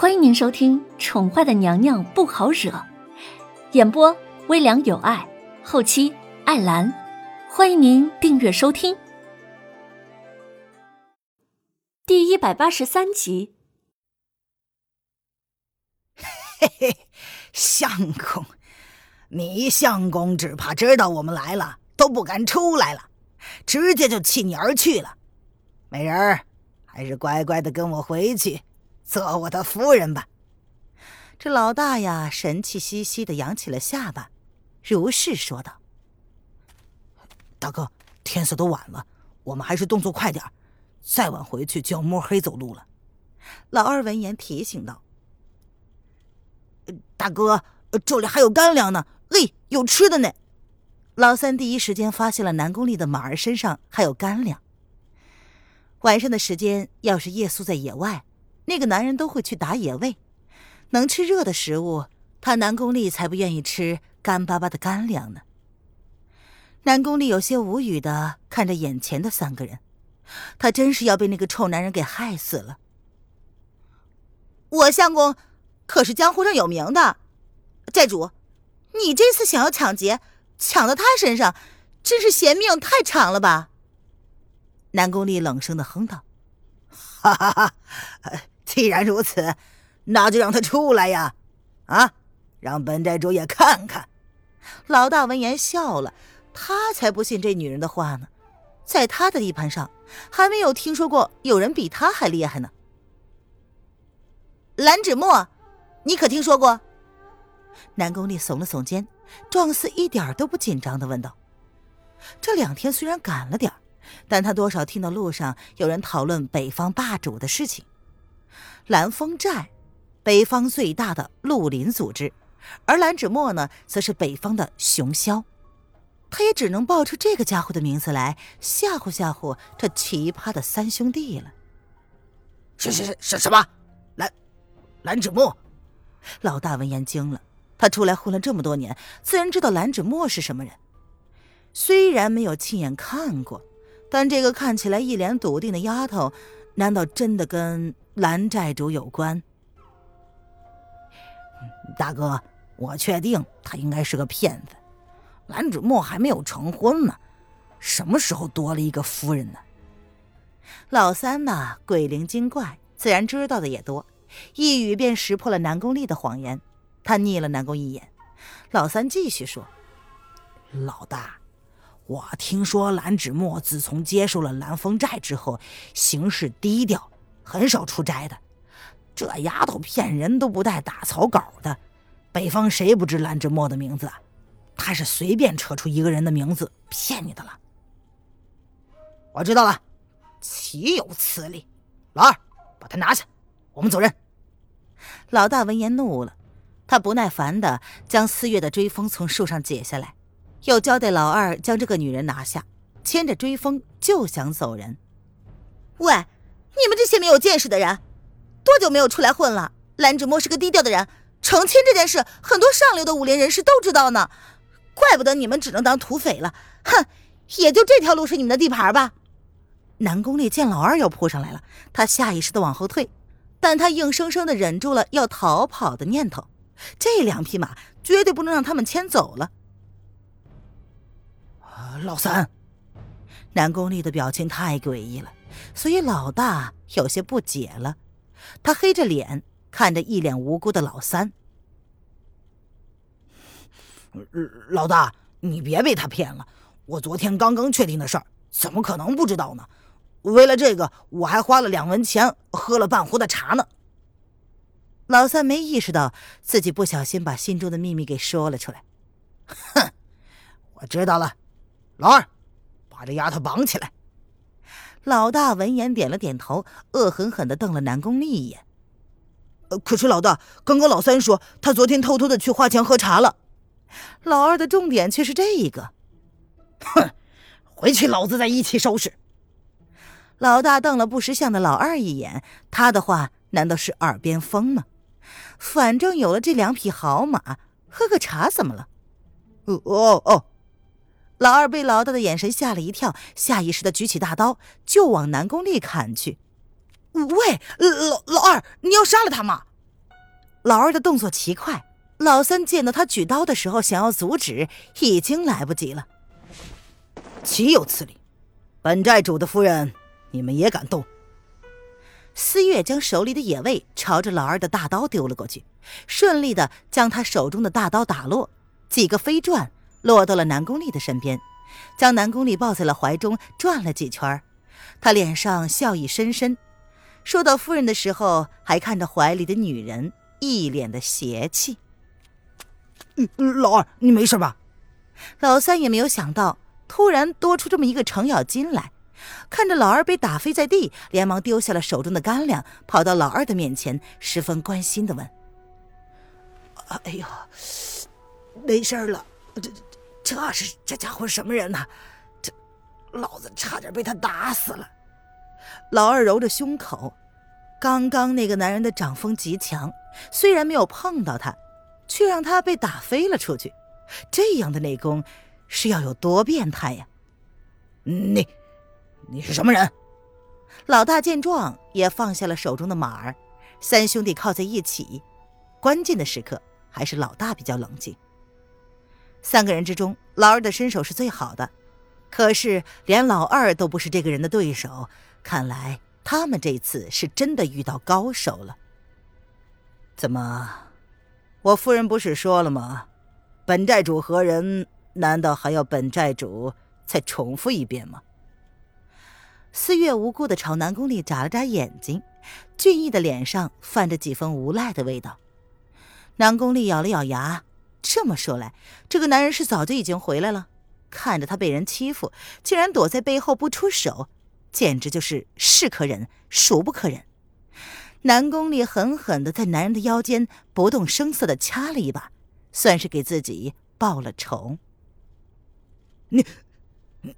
欢迎您收听《宠坏的娘娘不好惹》，演播微凉有爱，后期艾兰。欢迎您订阅收听。第一百八十三集。嘿嘿，相公，你相公只怕知道我们来了，都不敢出来了，直接就弃你而去了。美人儿，还是乖乖的跟我回去。做我的夫人吧。这老大呀，神气兮兮的扬起了下巴，如是说道：“大哥，天色都晚了，我们还是动作快点再晚回去就要摸黑走路了。”老二闻言提醒道：“大哥，这里还有干粮呢，嘿，有吃的呢。”老三第一时间发现了南宫丽的马儿身上还有干粮。晚上的时间，要是夜宿在野外。那个男人都会去打野味，能吃热的食物，他南宫丽才不愿意吃干巴巴的干粮呢。南宫丽有些无语的看着眼前的三个人，他真是要被那个臭男人给害死了。我相公可是江湖上有名的寨主，你这次想要抢劫，抢到他身上，真是嫌命太长了吧？南宫丽冷声的哼道：“哈哈哈。”既然如此，那就让他出来呀！啊，让本寨主也看看。老大闻言笑了，他才不信这女人的话呢。在他的地盘上，还没有听说过有人比他还厉害呢。蓝芷墨，你可听说过？南宫烈耸了耸肩，状似一点都不紧张的问道：“这两天虽然赶了点但他多少听到路上有人讨论北方霸主的事情。”蓝风寨，北方最大的绿林组织，而蓝芷墨呢，则是北方的熊枭。他也只能报出这个家伙的名字来吓唬吓唬这奇葩的三兄弟了。是是是是什么？蓝蓝芷墨？老大闻言惊了。他出来混了这么多年，自然知道蓝芷墨是什么人。虽然没有亲眼看过，但这个看起来一脸笃定的丫头，难道真的跟……蓝寨主有关，大哥，我确定他应该是个骗子。蓝芷墨还没有成婚呢，什么时候多了一个夫人呢？老三呢，鬼灵精怪，自然知道的也多，一语便识破了南宫丽的谎言。他睨了南宫一眼，老三继续说：“老大，我听说蓝芷墨自从接受了蓝风寨之后，行事低调。”很少出差的，这丫头骗人都不带打草稿的。北方谁不知蓝之墨的名字？啊？他是随便扯出一个人的名字骗你的了。我知道了，岂有此理！老二，把他拿下，我们走人。老大闻言怒了，他不耐烦的将四月的追风从树上解下来，又交代老二将这个女人拿下，牵着追风就想走人。喂！你们这些没有见识的人，多久没有出来混了？蓝芷墨是个低调的人，成亲这件事，很多上流的武林人士都知道呢。怪不得你们只能当土匪了。哼，也就这条路是你们的地盘吧？南宫烈见老二要扑上来了，他下意识的往后退，但他硬生生的忍住了要逃跑的念头。这两匹马绝对不能让他们牵走了。老三，南宫烈的表情太诡异了。所以老大有些不解了，他黑着脸看着一脸无辜的老三。老大，你别被他骗了，我昨天刚刚确定的事儿，怎么可能不知道呢？为了这个，我还花了两文钱喝了半壶的茶呢。老三没意识到自己不小心把心中的秘密给说了出来。哼，我知道了，老二，把这丫头绑起来。老大闻言点了点头，恶狠狠地瞪了南宫丽一眼。呃，可是老大，刚刚老三说他昨天偷偷的去花钱喝茶了。老二的重点却是这一个。哼，回去老子再一起收拾。老大瞪了不识相的老二一眼，他的话难道是耳边风吗？反正有了这两匹好马，喝个茶怎么了？哦哦哦。老二被老大的眼神吓了一跳，下意识的举起大刀就往南宫丽砍去。喂，老老二，你要杀了他吗？老二的动作奇快，老三见到他举刀的时候，想要阻止，已经来不及了。岂有此理！本寨主的夫人，你们也敢动？思月将手里的野味朝着老二的大刀丢了过去，顺利的将他手中的大刀打落，几个飞转落到了南宫丽的身边，将南宫丽抱在了怀中，转了几圈。他脸上笑意深深，说到夫人的时候，还看着怀里的女人，一脸的邪气。嗯，老二，你没事吧？老三也没有想到，突然多出这么一个程咬金来。看着老二被打飞在地，连忙丢下了手中的干粮，跑到老二的面前，十分关心的问：“哎呦，没事了？这这是这家伙什么人呢？这老子差点被他打死了。”老二揉着胸口，刚刚那个男人的掌风极强，虽然没有碰到他，却让他被打飞了出去。这样的内功是要有多变态呀？你。你是什么人？老大见状也放下了手中的马儿，三兄弟靠在一起。关键的时刻还是老大比较冷静。三个人之中，老二的身手是最好的，可是连老二都不是这个人的对手，看来他们这次是真的遇到高手了。怎么，我夫人不是说了吗？本寨主何人？难道还要本寨主再重复一遍吗？思月无辜的朝南宫丽眨了眨眼睛，俊逸的脸上泛着几分无赖的味道。南宫丽咬了咬牙，这么说来，这个男人是早就已经回来了。看着他被人欺负，竟然躲在背后不出手，简直就是是可忍，孰不可忍。南宫烈狠狠的在男人的腰间不动声色的掐了一把，算是给自己报了仇。你，你，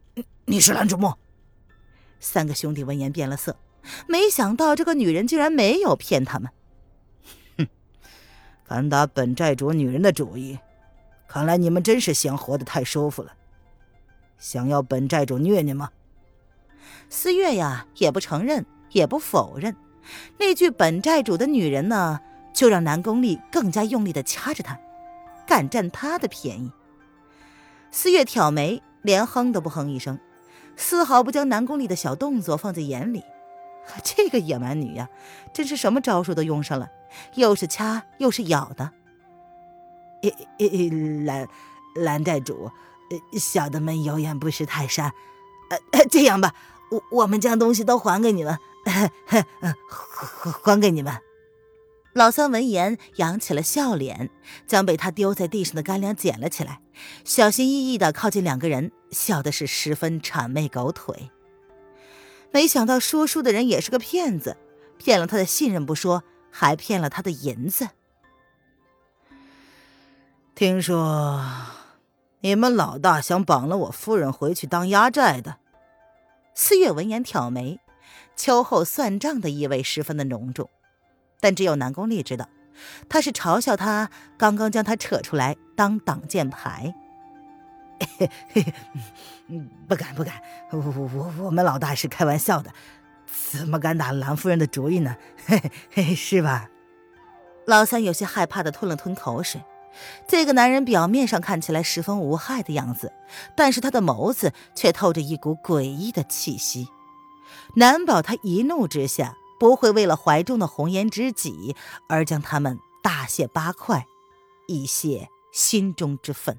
你是蓝之墨？三个兄弟闻言变了色，没想到这个女人竟然没有骗他们。敢打本寨主女人的主意，看来你们真是嫌活得太舒服了。想要本寨主虐你吗？思月呀，也不承认，也不否认。那句“本寨主的女人”呢，就让南宫丽更加用力的掐着他，敢占他的便宜。思月挑眉，连哼都不哼一声。丝毫不将南宫丽的小动作放在眼里，这个野蛮女呀，真是什么招数都用上了，又是掐又是咬的。蓝蓝寨主，小的们有眼不识泰山，呃，这样吧，我我们将东西都还给你们，还 还给你们。老三闻言扬起了笑脸，将被他丢在地上的干粮捡了起来，小心翼翼地靠近两个人，笑的是十分谄媚狗腿。没想到说书的人也是个骗子，骗了他的信任不说，还骗了他的银子。听说你们老大想绑了我夫人回去当压寨的。四月闻言挑眉，秋后算账的意味十分的浓重。但只有南宫烈知道，他是嘲笑他刚刚将他扯出来当挡箭牌。不敢不敢，我我我们老大是开玩笑的，怎么敢打蓝夫人的主意呢？是吧？老三有些害怕的吞了吞口水。这个男人表面上看起来十分无害的样子，但是他的眸子却透着一股诡异的气息，难保他一怒之下。不会为了怀中的红颜知己而将他们大卸八块，以泄心中之愤。